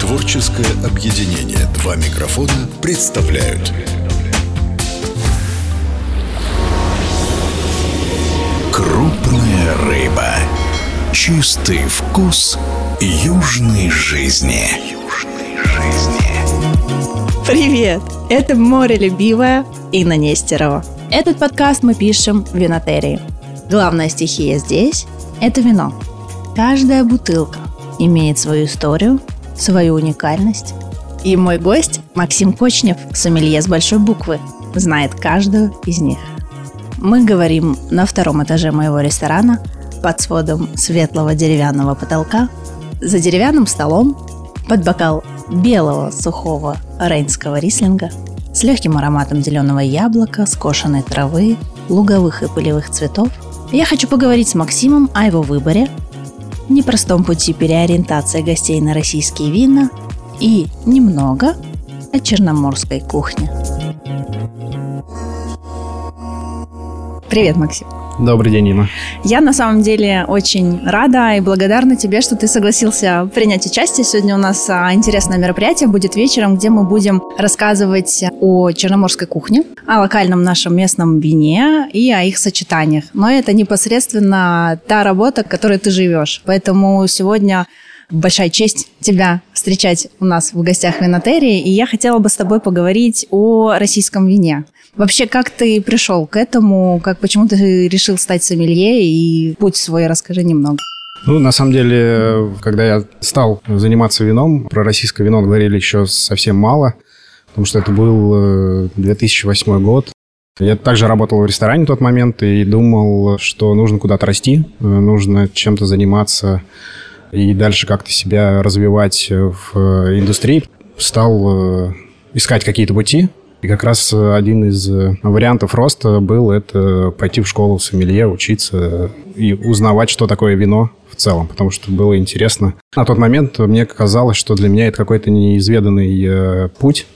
Творческое объединение «Два микрофона» представляют Крупная рыба. Чистый вкус южной жизни. Привет! Это море любивая Инна Нестерова. Этот подкаст мы пишем в винотерии. Главная стихия здесь – это вино. Каждая бутылка имеет свою историю, свою уникальность. И мой гость Максим Кочнев, сомелье с большой буквы, знает каждую из них. Мы говорим на втором этаже моего ресторана под сводом светлого деревянного потолка, за деревянным столом, под бокал белого сухого рейнского рислинга с легким ароматом зеленого яблока, скошенной травы, луговых и пылевых цветов. Я хочу поговорить с Максимом о его выборе, непростом пути переориентации гостей на российские вина и немного о черноморской кухне. Привет, Максим. Добрый день, Нина. Я на самом деле очень рада и благодарна тебе, что ты согласился принять участие. Сегодня у нас а, интересное мероприятие будет вечером, где мы будем рассказывать о черноморской кухне, о локальном нашем местном вине и о их сочетаниях. Но это непосредственно та работа, которой ты живешь. Поэтому сегодня большая честь тебя встречать у нас в гостях в Винотерии, и я хотела бы с тобой поговорить о российском вине. Вообще, как ты пришел к этому? Как, почему ты решил стать сомелье? И путь свой расскажи немного. Ну, на самом деле, когда я стал заниматься вином, про российское вино говорили еще совсем мало, потому что это был 2008 э, год. Я также работал в ресторане в тот момент и думал, что нужно куда-то расти, э, нужно чем-то заниматься и дальше как-то себя развивать в э, индустрии. Стал искать какие-то пути, и как раз э, один из э, вариантов роста был это пойти в школу сомелье, учиться и узнавать, что такое вино в целом, потому что было интересно. На тот момент мне казалось, что для меня это какой-то неизведанный э, путь,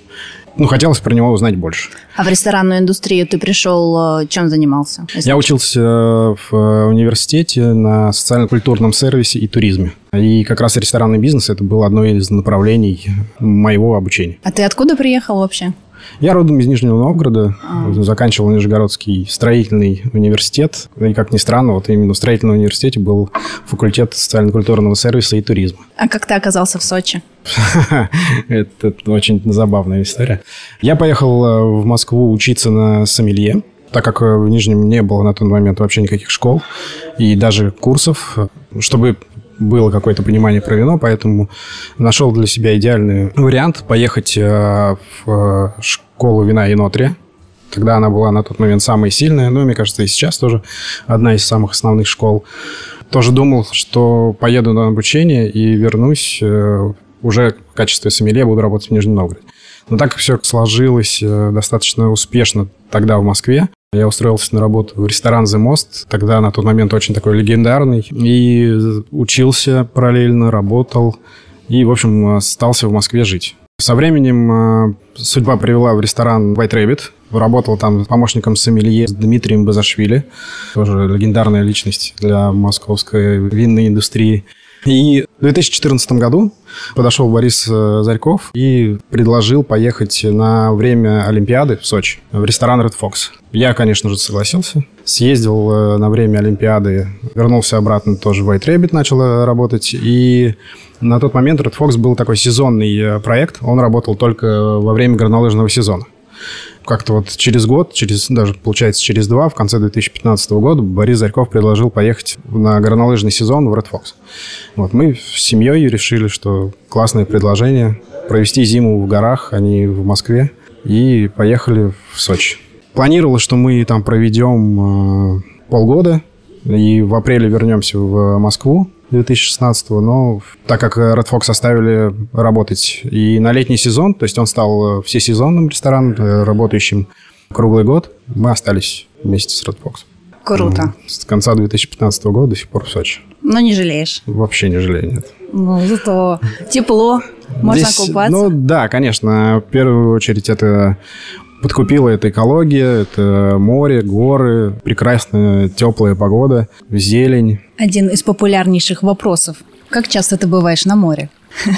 ну, хотелось про него узнать больше. А в ресторанную индустрию ты пришел, чем занимался? Я учился в университете на социально-культурном сервисе и туризме. И как раз ресторанный бизнес – это было одно из направлений моего обучения. А ты откуда приехал вообще? Я родом из Нижнего Новгорода, а. заканчивал Нижегородский строительный университет. И, как ни странно, вот именно в строительном университете был факультет социально-культурного сервиса и туризма. А как ты оказался в Сочи? Это очень забавная история. Я поехал э, в Москву учиться на сомелье так как э, в Нижнем не было на тот момент вообще никаких школ и даже курсов, чтобы было какое-то понимание про вино, поэтому нашел для себя идеальный вариант поехать э, в школу вина Енотри. Тогда она была на тот момент самая сильная, но, мне кажется, и сейчас тоже одна из самых основных школ. Тоже думал, что поеду на обучение и вернусь э, уже в качестве сомелье, буду работать в Нижнем Новгороде. Но так как все сложилось э, достаточно успешно тогда в Москве, я устроился на работу в ресторан «The Most», тогда на тот момент очень такой легендарный, и учился параллельно, работал, и, в общем, остался в Москве жить. Со временем э, судьба привела в ресторан White Rabbit. Работал там помощником сомелье с Дмитрием Базашвили. Тоже легендарная личность для московской винной индустрии. И в 2014 году подошел Борис э, Зарьков и предложил поехать на время Олимпиады в Сочи в ресторан Red Fox. Я, конечно же, согласился. Съездил э, на время Олимпиады, вернулся обратно тоже White Rabbit, начал э, работать. И на тот момент Red Fox был такой сезонный проект. Он работал только во время горнолыжного сезона как-то вот через год, через даже, получается, через два, в конце 2015 года Борис Зарьков предложил поехать на горнолыжный сезон в Red Fox. Вот мы с семьей решили, что классное предложение провести зиму в горах, а не в Москве, и поехали в Сочи. Планировалось, что мы там проведем э, полгода, и в апреле вернемся в Москву, 2016 но так как Red Fox оставили работать и на летний сезон, то есть он стал всесезонным рестораном, э, работающим круглый год, мы остались вместе с Red Fox. Круто. С конца 2015 года до сих пор в Сочи. Но не жалеешь? Вообще не жалею, нет. Ну, зато тепло, можно Здесь, купаться. Ну, да, конечно. В первую очередь это подкупила эта экология, это море, горы, прекрасная теплая погода, зелень. Один из популярнейших вопросов. Как часто ты бываешь на море?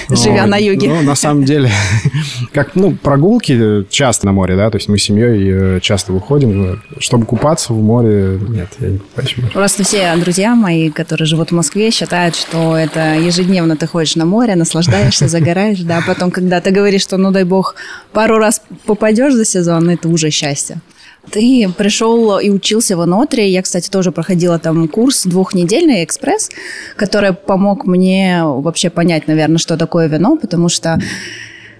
Живя на юге. Ну, на самом деле, как, ну, прогулки часто на море, да, то есть мы с семьей э, часто выходим, чтобы купаться в море, нет, я не купаюсь в море. Просто все друзья мои, которые живут в Москве, считают, что это ежедневно ты ходишь на море, наслаждаешься, загораешь, да, а потом, когда ты говоришь, что, ну, дай бог, пару раз попадешь за сезон, это уже счастье. Ты пришел и учился в Анотре. Я, кстати, тоже проходила там курс двухнедельный экспресс, который помог мне вообще понять, наверное, что такое вино, потому что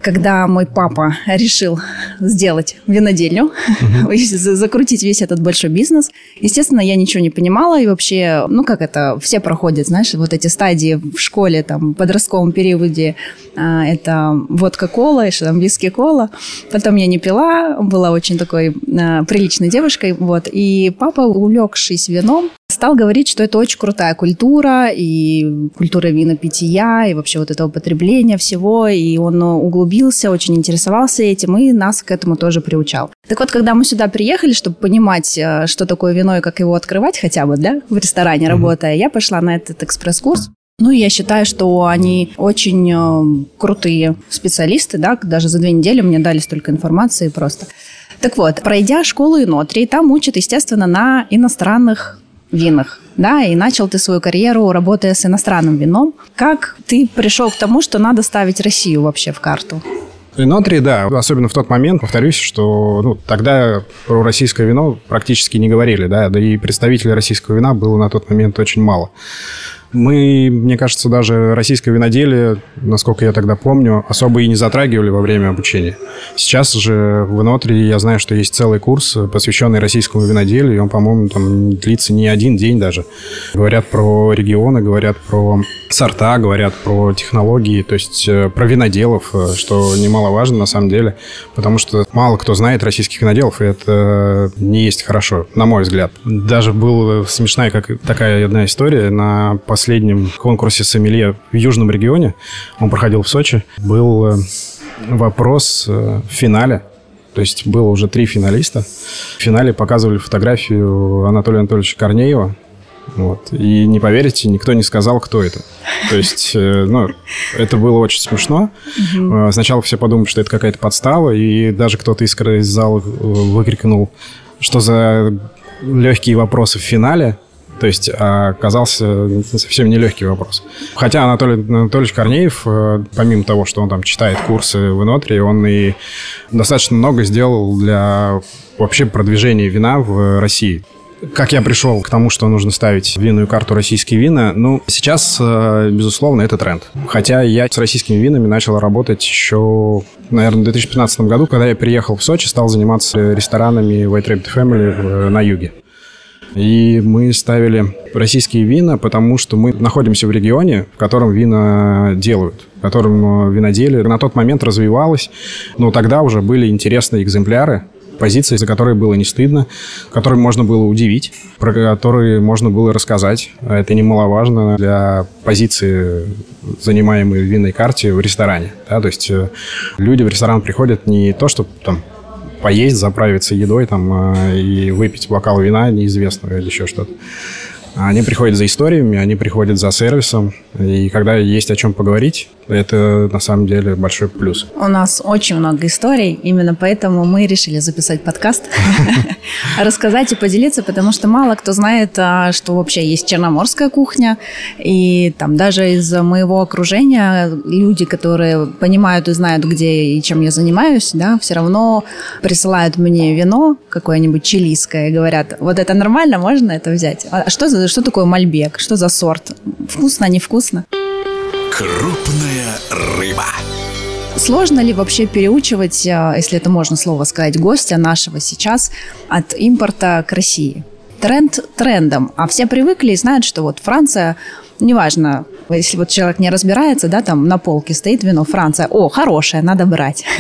когда мой папа решил сделать винодельню, угу. закрутить весь этот большой бизнес. Естественно, я ничего не понимала, и вообще, ну как это, все проходят, знаешь, вот эти стадии в школе, там, в подростковом периоде, а, это водка-кола, еще там виски-кола. Потом я не пила, была очень такой а, приличной девушкой, вот. И папа, увлекшись вином, стал говорить, что это очень крутая культура, и культура винопития, и вообще вот это употребление всего, и он углубился, очень интересовался этим, и нас к этому тоже приучал. Так вот, когда мы сюда приехали, чтобы понимать, э, что такое вино и как его открывать хотя бы, да, в ресторане mm-hmm. работая, я пошла на этот экспресс-курс. Ну, я считаю, что они очень э, крутые специалисты, да, даже за две недели мне дали столько информации просто. Так вот, пройдя школу Инотри, там учат, естественно, на иностранных винах, да, и начал ты свою карьеру, работая с иностранным вином. Как ты пришел к тому, что надо ставить Россию вообще в карту? Винотри, да, особенно в тот момент, повторюсь, что ну, тогда про российское вино практически не говорили, да, да и представителей российского вина было на тот момент очень мало. Мы, мне кажется, даже российское виноделие, насколько я тогда помню, особо и не затрагивали во время обучения. Сейчас же в Инотре я знаю, что есть целый курс, посвященный российскому виноделию, и он, по-моему, там длится не один день даже. Говорят про регионы, говорят про сорта, говорят про технологии, то есть э, про виноделов, э, что немаловажно на самом деле, потому что мало кто знает российских виноделов, и это не есть хорошо, на мой взгляд. Даже была смешная как такая одна история на конкурсе сомелье в Южном регионе, он проходил в Сочи, был э, вопрос в финале, то есть было уже три финалиста. В финале показывали фотографию Анатолия Анатольевича Корнеева, вот. И не поверите, никто не сказал, кто это. То есть, э, ну, это было очень смешно. Угу. Сначала все подумали, что это какая-то подстава, и даже кто-то из, зала э, выкрикнул, что за легкие вопросы в финале. То есть а оказался совсем нелегкий вопрос. Хотя Анатолий Анатольевич Корнеев, помимо того, что он там читает курсы в Инотре, он и достаточно много сделал для вообще продвижения вина в России. Как я пришел к тому, что нужно ставить винную карту российские вина? Ну, сейчас, э, безусловно, это тренд. Хотя я с российскими винами начал работать еще, наверное, в 2015 году, когда я приехал в Сочи, стал заниматься ресторанами White Rabbit Family на юге. И мы ставили российские вина, потому что мы находимся в регионе, в котором вина делают, в котором виноделие на тот момент развивалось. Но тогда уже были интересные экземпляры, позиции, за которые было не стыдно, которые можно было удивить, про которые можно было рассказать. Это немаловажно для позиции, занимаемой в винной карте в ресторане. Да? То есть э, люди в ресторан приходят не то, чтобы там поесть, заправиться едой там, э, и выпить бокал вина неизвестного или еще что-то. Они приходят за историями, они приходят за сервисом, и когда есть о чем поговорить, это на самом деле большой плюс. У нас очень много историй, именно поэтому мы решили записать подкаст, рассказать и поделиться, потому что мало кто знает, а, что вообще есть черноморская кухня, и там даже из моего окружения люди, которые понимают и знают, где и чем я занимаюсь, да, все равно присылают мне вино какое-нибудь чилийское и говорят, вот это нормально, можно это взять? А что, за, что такое мальбек? Что за сорт? Вкусно, невкусно? Крупная рыба. Сложно ли вообще переучивать, э, если это можно слово сказать, гостя нашего сейчас от импорта к России? Тренд трендом, а все привыкли и знают, что вот Франция, неважно, если вот человек не разбирается, да, там на полке стоит вино Франция, о, хорошее, надо брать.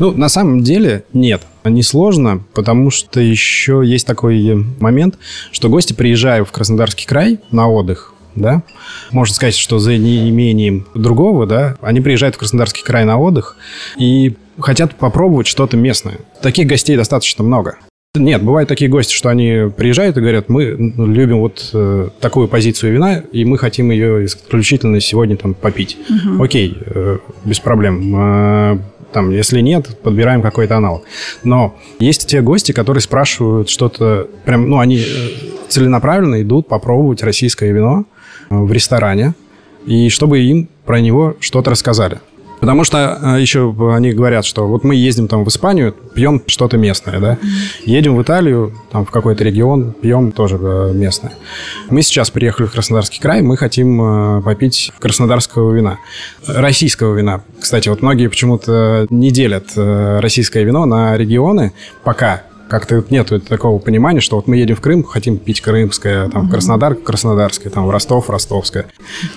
Ну, на самом деле нет, не сложно, потому что еще есть такой момент, что гости, приезжая в Краснодарский край на отдых, да, можно сказать, что за неимением другого, да, они приезжают в Краснодарский край на отдых и хотят попробовать что-то местное. Таких гостей достаточно много. Нет, бывают такие гости, что они приезжают и говорят, мы любим вот э, такую позицию вина, и мы хотим ее исключительно сегодня там попить. Угу. Окей, э, без проблем. Э, там, если нет, подбираем какой-то аналог. Но есть те гости, которые спрашивают что-то, прям, ну, они э, целенаправленно идут попробовать российское вино в ресторане, и чтобы им про него что-то рассказали. Потому что э, еще они говорят, что вот мы ездим там в Испанию, пьем что-то местное, да. Едем в Италию, там в какой-то регион, пьем тоже э, местное. Мы сейчас приехали в Краснодарский край, мы хотим э, попить краснодарского вина. Российского вина. Кстати, вот многие почему-то не делят российское вино на регионы пока как-то нет такого понимания, что вот мы едем в Крым, хотим пить крымское, там, в Краснодар, краснодарское, там, в Ростов, ростовское.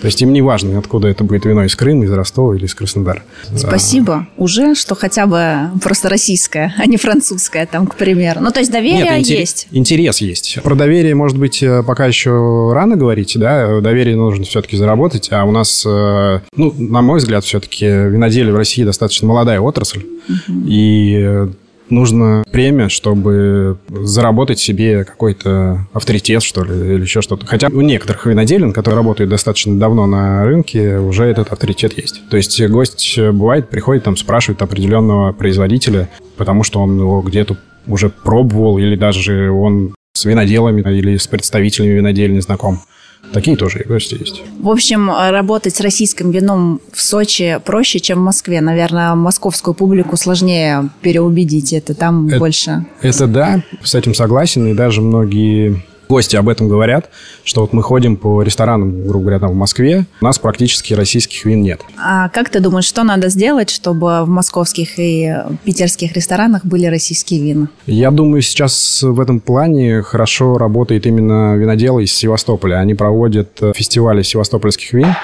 То есть им не важно, откуда это будет вино, из Крыма, из Ростова или из Краснодара. Спасибо. А... Уже, что хотя бы просто российское, а не французское, там, к примеру. Ну, то есть доверие нет, интерес, есть. Интерес есть. Про доверие, может быть, э, пока еще рано говорить, да, доверие нужно все-таки заработать, а у нас, э, ну, на мой взгляд, все-таки виноделие в России достаточно молодая отрасль, угу. и э, нужно премия, чтобы заработать себе какой-то авторитет, что ли, или еще что-то. Хотя у некоторых виноделин, которые работают достаточно давно на рынке, уже этот авторитет есть. То есть гость бывает, приходит, там, спрашивает определенного производителя, потому что он его где-то уже пробовал, или даже он с виноделами или с представителями винодельни знаком. Такие тоже и гости есть. В общем, работать с российским вином в Сочи проще, чем в Москве. Наверное, московскую публику сложнее переубедить. Это там это, больше... Это да, с этим согласен. И даже многие гости об этом говорят, что вот мы ходим по ресторанам, грубо говоря, там в Москве, у нас практически российских вин нет. А как ты думаешь, что надо сделать, чтобы в московских и питерских ресторанах были российские вина? Я думаю, сейчас в этом плане хорошо работает именно виноделы из Севастополя. Они проводят фестивали севастопольских вин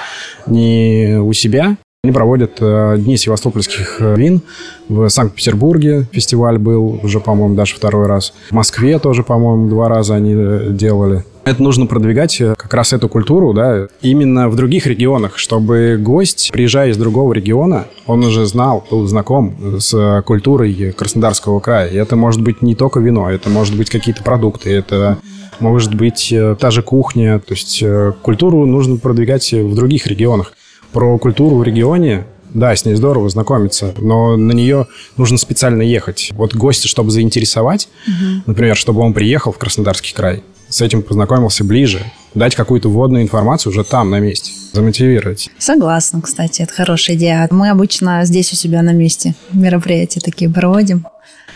не у себя, они проводят э, Дни севастопольских э, вин. В Санкт-Петербурге фестиваль был уже, по-моему, даже второй раз. В Москве тоже, по-моему, два раза они э, делали. Это нужно продвигать как раз эту культуру, да, именно в других регионах, чтобы гость, приезжая из другого региона, он уже знал, был знаком с культурой Краснодарского края. И это может быть не только вино, это может быть какие-то продукты, это может быть та же кухня. То есть культуру нужно продвигать в других регионах про культуру в регионе, да, с ней здорово знакомиться, но на нее нужно специально ехать. Вот гостя, чтобы заинтересовать, угу. например, чтобы он приехал в Краснодарский край, с этим познакомился ближе, дать какую-то вводную информацию уже там, на месте, замотивировать. Согласна, кстати, это хорошая идея. Мы обычно здесь у себя на месте мероприятия такие проводим.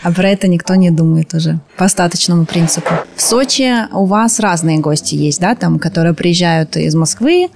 А про это никто не думает уже по остаточному принципу. В Сочи у вас разные гости есть, да, там, которые приезжают из Москвы,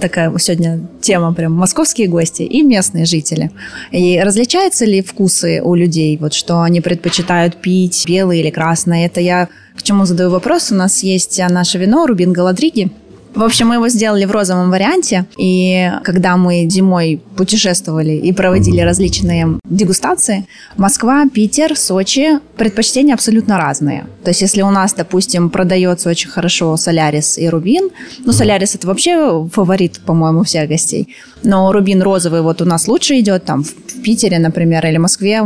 такая сегодня тема прям московские гости и местные жители. И различаются ли вкусы у людей, вот что они предпочитают пить, белое или красное? Это я к чему задаю вопрос. У нас есть наше вино Рубин Галадриги, в общем, мы его сделали в розовом варианте, и когда мы зимой путешествовали и проводили различные дегустации, Москва, Питер, Сочи, предпочтения абсолютно разные. То есть, если у нас, допустим, продается очень хорошо Солярис и Рубин, ну, Солярис это вообще фаворит, по-моему, всех гостей, но Рубин розовый вот у нас лучше идет, там, в Питере, например, или Москве,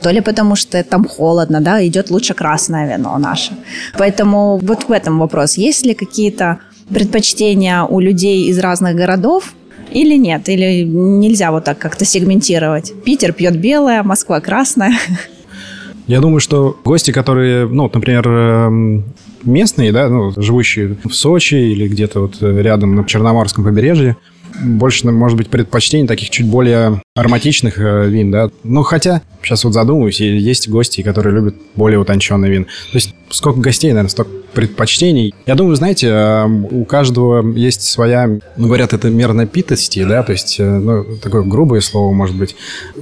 то ли потому, что там холодно, да, идет лучше красное вино наше. Поэтому вот в этом вопрос. Есть ли какие-то предпочтения у людей из разных городов, или нет? Или нельзя вот так как-то сегментировать? Питер пьет белое, Москва красное. Я думаю, что гости, которые, ну, например, эм, местные, да, ну, живущие в Сочи или где-то вот рядом на Черноморском побережье, больше, может быть, предпочтений таких чуть более ароматичных э, вин, да. Ну, хотя, сейчас вот задумываюсь, есть гости, которые любят более утонченный вин. То есть, сколько гостей, наверное, столько предпочтений. Я думаю, знаете, э, у каждого есть своя, ну, говорят, это мера напитости, да, то есть, э, ну, такое грубое слово, может быть,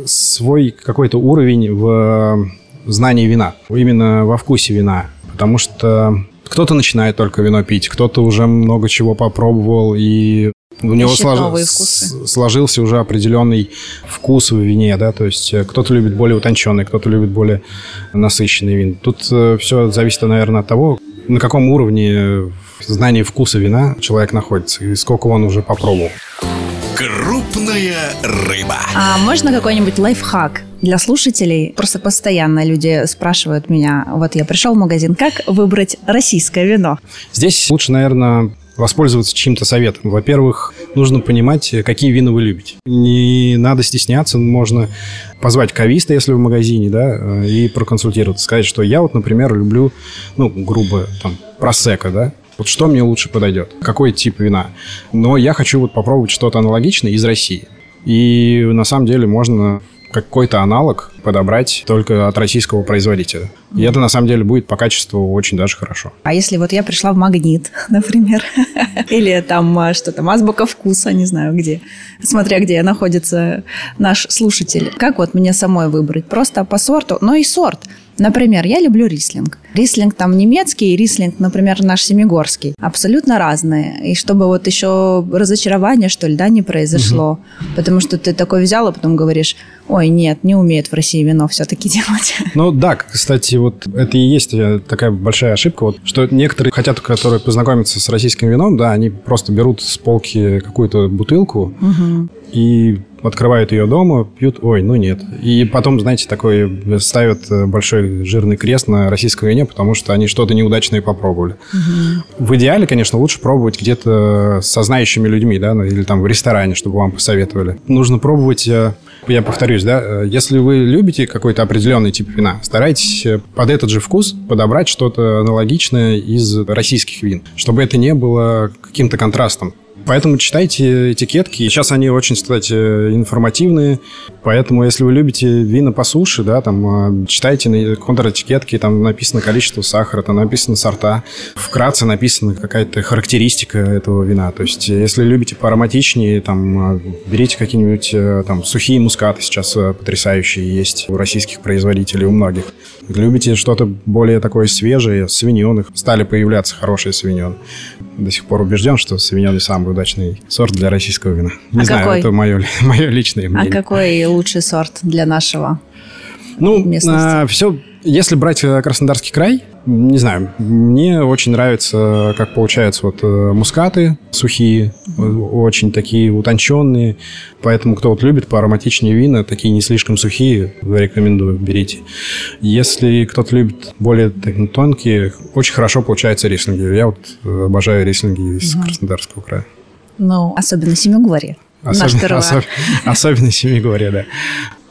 свой какой-то уровень в знании вина, именно во вкусе вина. Потому что кто-то начинает только вино пить, кто-то уже много чего попробовал и у него слож... сложился уже определенный вкус в вине, да, то есть э, кто-то любит более утонченный, кто-то любит более насыщенный вин. Тут э, все зависит, наверное, от того, на каком уровне знания вкуса вина человек находится и сколько он уже попробовал. Крупная рыба. А можно какой-нибудь лайфхак для слушателей? Просто постоянно люди спрашивают меня, вот я пришел в магазин, как выбрать российское вино? Здесь лучше, наверное, воспользоваться чьим-то советом. Во-первых, нужно понимать, какие вина вы любите. Не надо стесняться, можно позвать кависта, если в магазине, да, и проконсультироваться, сказать, что я вот, например, люблю, ну, грубо, там, просека, да, вот что мне лучше подойдет, какой тип вина. Но я хочу вот попробовать что-то аналогичное из России. И на самом деле можно какой-то аналог подобрать только от российского производителя. И это на самом деле будет по качеству очень даже хорошо. А если вот я пришла в магнит, например, или там а, что там, азбука вкуса, не знаю где, смотря где находится наш слушатель, как вот мне самой выбрать? Просто по сорту, но и сорт. Например, я люблю рислинг. Рислинг там немецкий, рислинг, например, наш семигорский. Абсолютно разные. И чтобы вот еще разочарование, что ли, да, не произошло. Угу. Потому что ты такой взял, а потом говоришь, ой, нет, не умеет в России вино все-таки делать. Ну да, кстати, вот это и есть э, такая большая ошибка, вот, что некоторые хотят, которые познакомиться с российским вином, да, они просто берут с полки какую-то бутылку угу. и открывают ее дома, пьют, ой, ну нет. И потом, знаете, такой ставят э, большой жирный крест на российском вине, потому что они что-то неудачное попробовали. Угу. В идеале, конечно, лучше пробовать где-то со знающими людьми, да, ну, или там в ресторане, чтобы вам посоветовали. Нужно пробовать, э, я повторюсь, да, э, если вы любите какой-то определенный тип вина, старайтесь под этот же вкус подобрать что-то аналогичное из российских вин, чтобы это не было каким-то контрастом. Поэтому читайте этикетки. Сейчас они очень, кстати, информативные. Поэтому, если вы любите вина по суше, да, там, а, читайте на контр-этикетки, там написано количество сахара, там написано сорта. Вкратце написана какая-то характеристика этого вина. То есть, если любите поароматичнее, там, берите какие-нибудь э, там сухие мускаты сейчас э, потрясающие есть у российских производителей, у многих. Любите что-то более такое свежее, свиньоных. Стали появляться хорошие свиньоны. До сих пор убежден, что свиньоны самый удачный сорт для российского вина. Не а знаю, какой? это мое, мое личное а мнение. А какой лучший сорт для нашего ну, а, все, если брать э, Краснодарский край, не знаю, мне очень нравится, как получаются вот э, мускаты сухие, очень такие утонченные, поэтому кто вот любит поароматичнее вина, такие не слишком сухие, рекомендую, берите. Если кто-то любит более так, тонкие, очень хорошо получаются рислинги. Я вот обожаю рислинги из угу. Краснодарского края. Ну, особенно Семигорье. Особенно, особ, особенно Семигорье, да.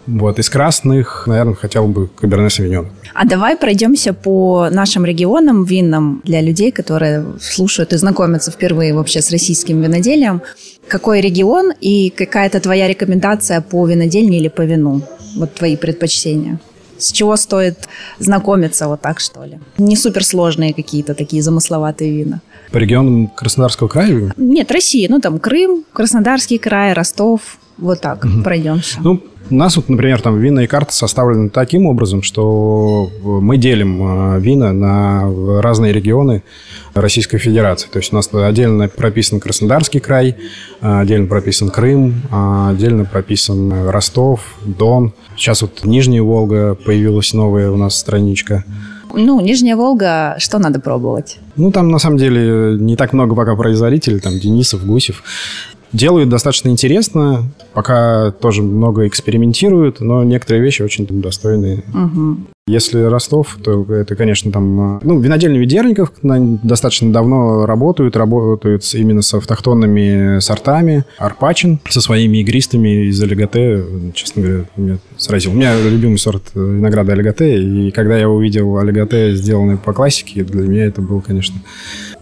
Вот, из красных, наверное, хотел бы Каберне Савиньон. А давай пройдемся по нашим регионам винным для людей, которые слушают и знакомятся впервые вообще с российским виноделием. Какой регион и какая-то твоя рекомендация по винодельне или по вину? Вот твои предпочтения. С чего стоит знакомиться вот так, что ли? Не суперсложные какие-то такие замысловатые вина. По регионам Краснодарского края? Нет, России. Ну, там Крым, Краснодарский край, Ростов. Вот так угу. пройдемся. Ну, у нас вот, например, там винные карты составлены таким образом, что мы делим э, вина на разные регионы Российской Федерации. То есть у нас отдельно прописан Краснодарский край, отдельно прописан Крым, отдельно прописан Ростов, Дон. Сейчас вот Нижняя Волга появилась новая у нас страничка. Ну, Нижняя Волга, что надо пробовать? Ну, там, на самом деле, не так много пока производителей, там, Денисов, Гусев. Делают достаточно интересно, пока тоже много экспериментируют, но некоторые вещи очень достойные. Угу. Если Ростов, то это, конечно, там... Ну, винодельня Ведерников достаточно давно работают, работают именно с автохтонными сортами. Арпачин со своими игристыми из Алигате, честно говоря, меня сразил. У меня любимый сорт винограда Алигате, и когда я увидел Алигате, сделанный по классике, для меня это был, конечно,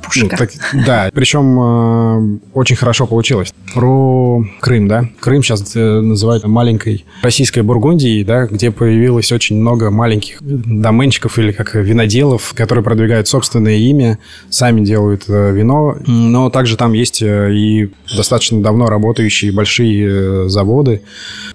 пушка. Ну, так, да, причем э, очень хорошо получилось. Про Крым, да. Крым сейчас э, называют маленькой российской Бургундией, да, где появилось очень много маленьких доменчиков или как виноделов, которые продвигают собственное имя, сами делают э, вино, но также там есть э, и достаточно давно работающие большие э, заводы,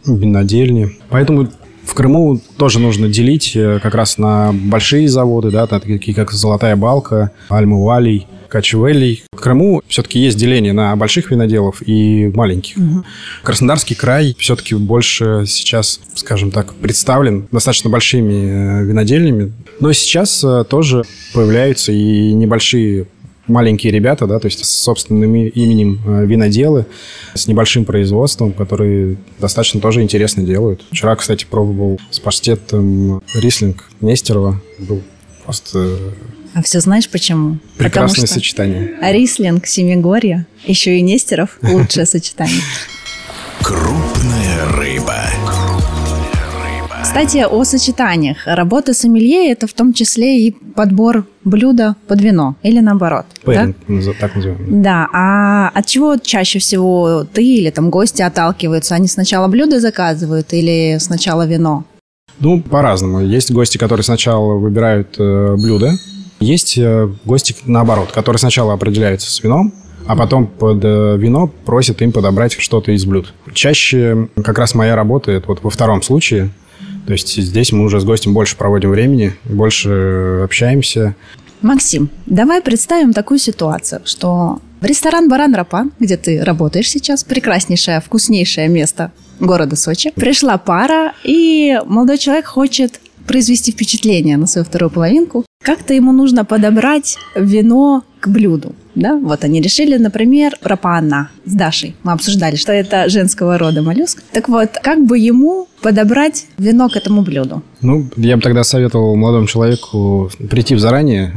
винодельни. Поэтому в Крыму тоже нужно делить как раз на большие заводы, да, такие как «Золотая балка», «Альма-Валий», Качевелей. В Крыму все-таки есть деление на больших виноделов и маленьких. Угу. Краснодарский край все-таки больше сейчас, скажем так, представлен достаточно большими э, винодельнями. Но сейчас э, тоже появляются и небольшие маленькие ребята, да, то есть с собственным именем э, виноделы, с небольшим производством, которые достаточно тоже интересно делают. Вчера, кстати, пробовал с паштетом рислинг Нестерова. Был просто... А все знаешь почему? Прекрасное Потому что сочетание. Рислинг, Семигорье, еще и Нестеров – лучшее сочетание. Крупная рыба. Кстати, о сочетаниях. Работа сомелье – это в том числе и подбор блюда под вино, или наоборот. да? Пэринг, назов- так называемый. Да, а от чего чаще всего ты или там гости отталкиваются? Они сначала блюдо заказывают или сначала вино? Ну, по-разному. Есть гости, которые сначала выбирают э, блюдо. Есть э, гости, наоборот, которые сначала определяются с вином, а потом под э, вино просят им подобрать что-то из блюд. Чаще как раз моя работа это вот во втором случае. То есть здесь мы уже с гостем больше проводим времени, больше общаемся. Максим, давай представим такую ситуацию, что в ресторан «Баран Рапан», где ты работаешь сейчас, прекраснейшее, вкуснейшее место города Сочи, пришла пара, и молодой человек хочет произвести впечатление на свою вторую половинку. Как-то ему нужно подобрать вино к блюду. Да? Вот они решили, например, рапана с Дашей. Мы обсуждали, что это женского рода моллюск. Так вот, как бы ему подобрать вино к этому блюду? Ну, я бы тогда советовал молодому человеку прийти в заранее.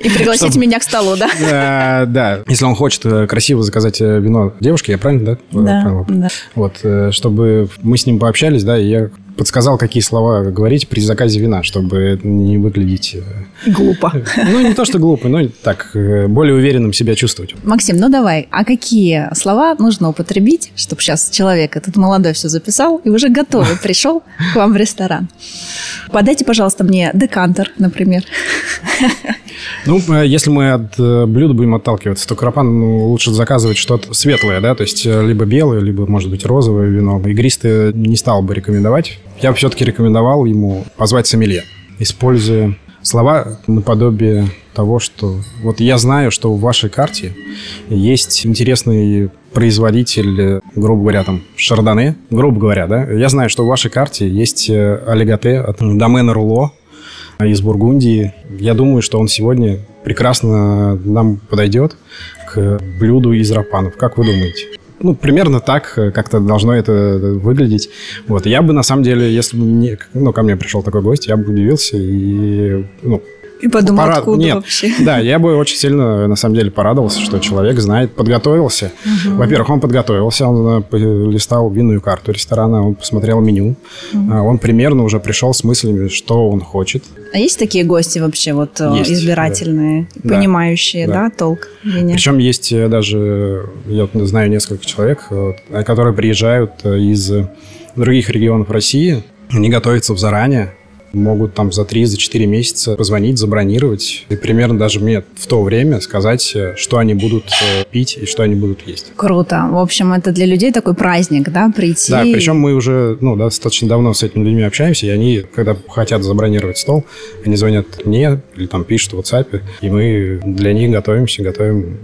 И пригласить меня к столу, да? Да. Если он хочет э, красиво заказать э, вино девушке, я правильно, да? Да. Вот, э, чтобы мы с ним пообщались, да, и я подсказал, какие слова говорить при заказе вина, чтобы не выглядеть... э, Глупо. Ну, не то, что глупо, но так, э, более уверенным себя чувствовать. Максим, ну давай, а какие слова нужно употребить, чтобы сейчас человек этот молодой все записал и уже готовый пришел к вам в ресторан? Подайте, пожалуйста, мне декантер, например. Ну, э, если мы от блюда будем отталкиваться, то крапан ну, лучше заказывать что-то светлое, да, то есть либо белое, либо, может быть, розовое вино. Игристое не стал бы рекомендовать. Я бы все-таки рекомендовал ему позвать сомелье, используя слова наподобие того, что вот я знаю, что в вашей карте есть интересный производитель, э, грубо говоря, там, шардоне, грубо говоря, да, я знаю, что в вашей карте есть э, олиготе от домена Руло, из Бургундии. Я думаю, что он сегодня прекрасно нам подойдет к блюду из рапанов. Как вы думаете? Ну, примерно так э, как-то должно это выглядеть. Вот. Я бы, на самом деле, если бы мне, ну, ко мне пришел такой гость, я бы удивился и, ну, И подумал, Пора- откуда Нет. вообще? да, я бы очень сильно, на самом деле, порадовался, что человек знает, подготовился. Во-первых, он подготовился, он э, листал винную карту ресторана, он посмотрел меню, А, он примерно уже пришел с мыслями, что он хочет. А есть такие гости вообще вот э, Есть, избирательные, да. понимающие, Да. да, толк? Причем есть э, даже, я знаю несколько человек, которые приезжают из других регионов России, они готовятся заранее, могут там за 3-4 месяца позвонить, забронировать и примерно даже мне в то время сказать, э, что они будут э, пить и что они будут есть. Круто. В общем, это для людей такой праздник, да, прийти. Да, причем мы уже ну, достаточно давно с этими людьми общаемся, и они, когда хотят забронировать стол, они звонят мне или там пишут в WhatsApp, и мы для них готовимся, готовим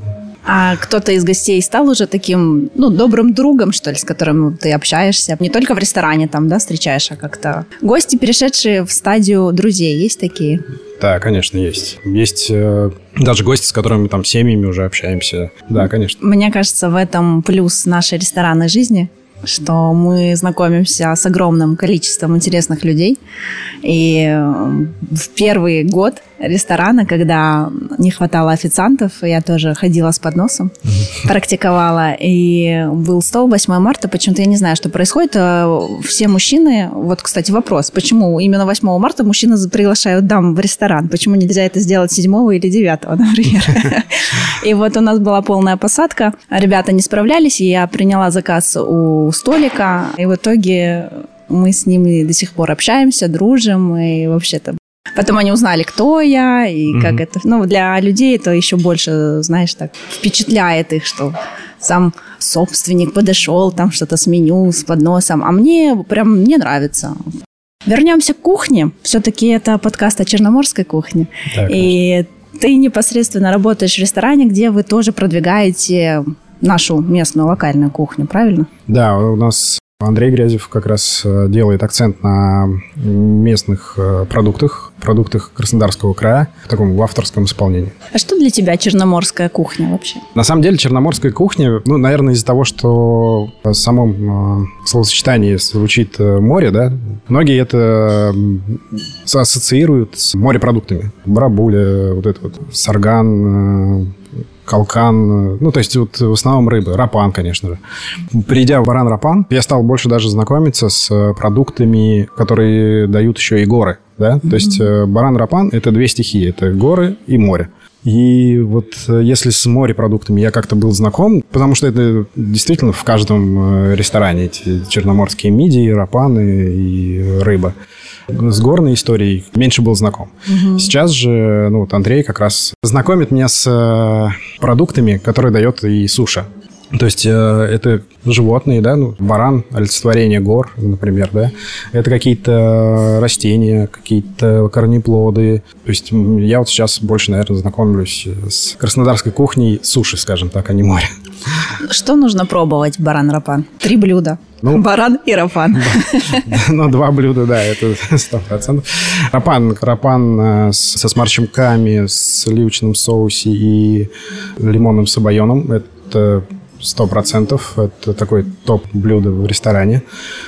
А кто-то из гостей стал уже таким, ну, добрым другом, что ли, с которым ты общаешься? Не только в ресторане там, да, встречаешь, а как-то... Гости, перешедшие в стадию друзей, есть такие? Да, конечно, есть. Есть э, даже гости, с которыми мы там семьями уже общаемся. Да, конечно. Мне кажется, в этом плюс нашей ресторанной жизни, что мы знакомимся с огромным количеством интересных людей. И э, в первый год ресторана, когда не хватало официантов, я тоже ходила с подносом, практиковала. И был стол 8 марта. Почему-то я не знаю, что происходит. э, Все мужчины... Вот, кстати, вопрос. Почему именно 8 марта мужчины приглашают дам в ресторан? Почему нельзя это сделать 7 или 9, например? И вот у нас была полная посадка. Ребята не справлялись, и я приняла заказ у столика. И в итоге мы с ними до сих пор общаемся, дружим. И вообще-то Потом они узнали, кто я, и Мгм. как это... Ну, для людей это еще больше, знаешь, так впечатляет их, что сам собственник подошел, там что-то с меню, с подносом. А мне прям не нравится. Вернемся к кухне. Все-таки это подкаст о черноморской кухне. Да, И Ты непосредственно работаешь в ресторане, где вы тоже продвигаете нашу местную локальную кухню, правильно? Да, у нас Андрей Грязев как раз э, делает акцент на местных э, продуктах, продуктах Краснодарского края, в таком в авторском исполнении. А что для тебя черноморская кухня вообще? На самом деле черноморская кухня, ну, наверное, из-за того, что в самом э, словосочетании звучит море, да, многие это ассоциируют с морепродуктами. Барабуля, вот это вот, сарган, калкан, ну, то есть вот в основном рыбы, рапан, конечно же. Придя в баран-рапан, я стал больше даже знакомиться с э, продуктами, которые дают еще и горы, да, mm-hmm. то есть э, баран-рапан – это две стихии, это горы и море. И вот э, если с морепродуктами я как-то был знаком, потому что это действительно в каждом ресторане эти черноморские мидии, рапаны и рыба с горной историей меньше был знаком. Угу. Сейчас же, ну, вот Андрей как раз знакомит меня с э, продуктами, которые дает и суша. То есть э, это животные, да, ну, баран, олицетворение гор, например, да. Это какие-то растения, какие-то корнеплоды. То есть я вот сейчас больше, наверное, знакомлюсь с краснодарской кухней суши, скажем так, а не море. Что нужно пробовать баран-рапан? Три блюда. Ну, Баран и рапан. Ну, два блюда, да, это сто процентов. Рапан, рапан э, со сморчинками, с сливочным соусе и лимонным сабайоном. Это сто процентов. Это такой топ-блюдо в ресторане.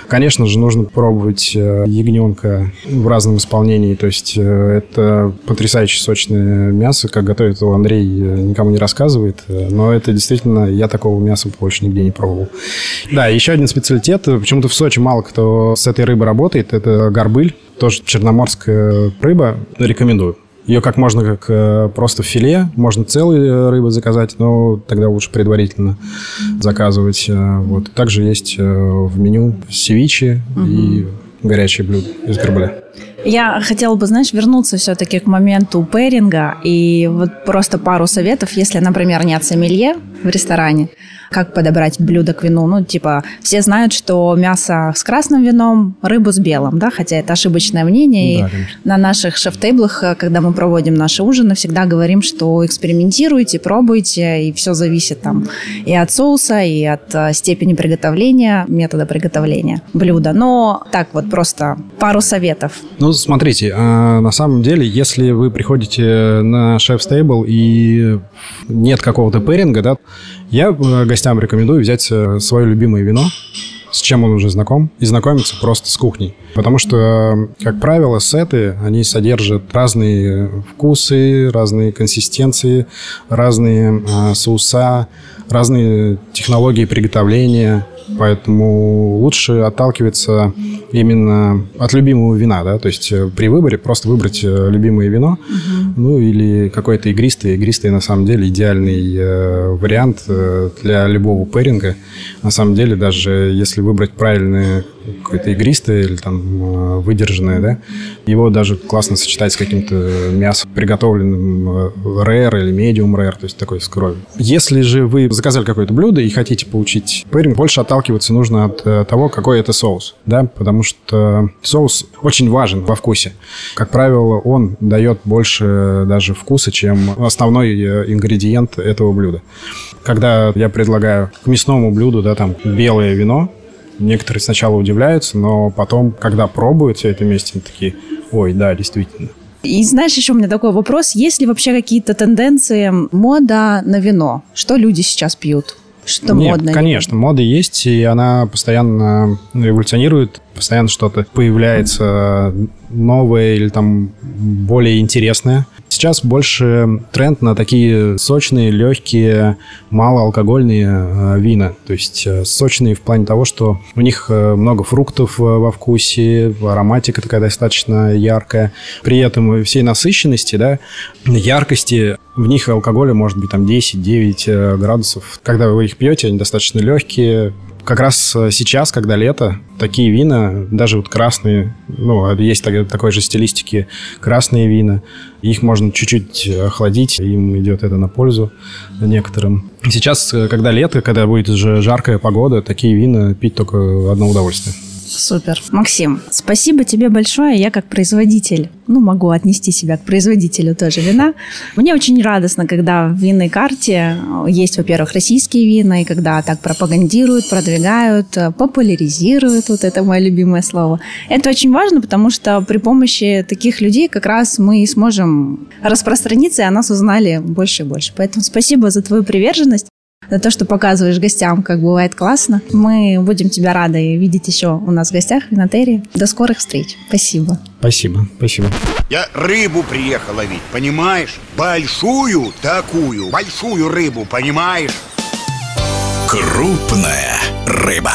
Конечно же, нужно пробовать э, ягненка в разном исполнении. То есть э, это потрясающе сочное мясо. Как готовит его Андрей, э, никому не рассказывает. Но это действительно, я такого мяса больше нигде не пробовал. Да, еще один специалитет. Почему-то в Сочи мало кто с этой рыбой работает. Это горбыль. Тоже черноморская рыба. Рекомендую. Ее как можно как э, просто филе, можно целые э, рыбы заказать, но тогда лучше предварительно заказывать. Э, вот. Также есть в меню севичи угу. и горячие блюда из горбля. Я хотела бы, знаешь, вернуться все-таки к моменту пэринга и вот просто пару советов, если, например, нет сомелье в ресторане, как подобрать блюдо к вину. Ну, типа, все знают, что мясо с красным вином, рыбу с белым, да, хотя это ошибочное мнение. Да, и на наших шеф-тейблах, э, когда мы проводим наши ужины, всегда говорим, что экспериментируйте, пробуйте, и все зависит там и от соуса, и от э, степени приготовления, метода приготовления блюда. Но так вот просто пару советов. Ну, смотрите, а на самом деле, если вы приходите на шеф-стейбл и нет какого-то пэринга, да, я э, гостям рекомендую взять э, свое любимое вино, с чем он уже знаком, и знакомиться просто с кухней. Потому что, как правило, сеты, они содержат разные вкусы, разные консистенции, разные э, соуса, разные технологии приготовления. Поэтому лучше отталкиваться именно от любимого вина, да, то есть э, при выборе просто выбрать э, любимое вино, угу. ну или какое-то игристое. Игристое на самом деле идеальный э, вариант э, для любого пэринга. На самом деле даже если выбрать правильное какое-то игристое или там выдержанное, да, его даже классно сочетать с каким-то мясом, приготовленным rare или medium rare, то есть такой с кровью. Если же вы заказали какое-то блюдо и хотите получить пэринг, больше отталкиваться нужно от того, какой это соус, да, потому что соус очень важен во вкусе. Как правило, он дает больше даже вкуса, чем основной э, ингредиент этого блюда. Когда я предлагаю к мясному блюду, да, там, белое вино, Некоторые сначала удивляются, но потом, когда пробуют все это вместе, они такие, ой, да, действительно. И знаешь, еще у меня такой вопрос. Есть ли вообще какие-то тенденции мода на вино? Что люди сейчас пьют? Что Нет, модно? конечно, мода есть, и она постоянно эволюционирует, постоянно что-то появляется новое или там более интересное. Сейчас больше тренд на такие сочные, легкие, малоалкогольные э, вина. То есть э, сочные в плане того, что у них э, много фруктов во вкусе, ароматика такая достаточно яркая. При этом всей насыщенности, да, яркости в них алкоголя может быть там 10-9 градусов. Когда вы их пьете, они достаточно легкие, как раз э, сейчас, когда лето, такие вина, даже вот красные, ну, есть такой же стилистики красные вина, их можно чуть-чуть охладить, им идет это на пользу некоторым. Сейчас, э, когда лето, когда будет уже жаркая погода, такие вина пить только одно удовольствие. Супер. Максим, спасибо тебе большое. Я как производитель, ну, могу отнести себя к производителю тоже вина. Мне очень радостно, когда в винной карте есть, во-первых, российские вина, и когда так пропагандируют, продвигают, популяризируют, вот это мое любимое слово. Это очень важно, потому что при помощи таких людей как раз мы сможем распространиться, и о нас узнали больше и больше. Поэтому спасибо за твою приверженность за то, что показываешь гостям, как бывает классно. Мы будем тебя рады видеть еще у нас в гостях в Винотерии. До скорых встреч. Спасибо. Спасибо, спасибо. Я рыбу приехал ловить, понимаешь? Большую такую, большую рыбу, понимаешь? Крупная рыба.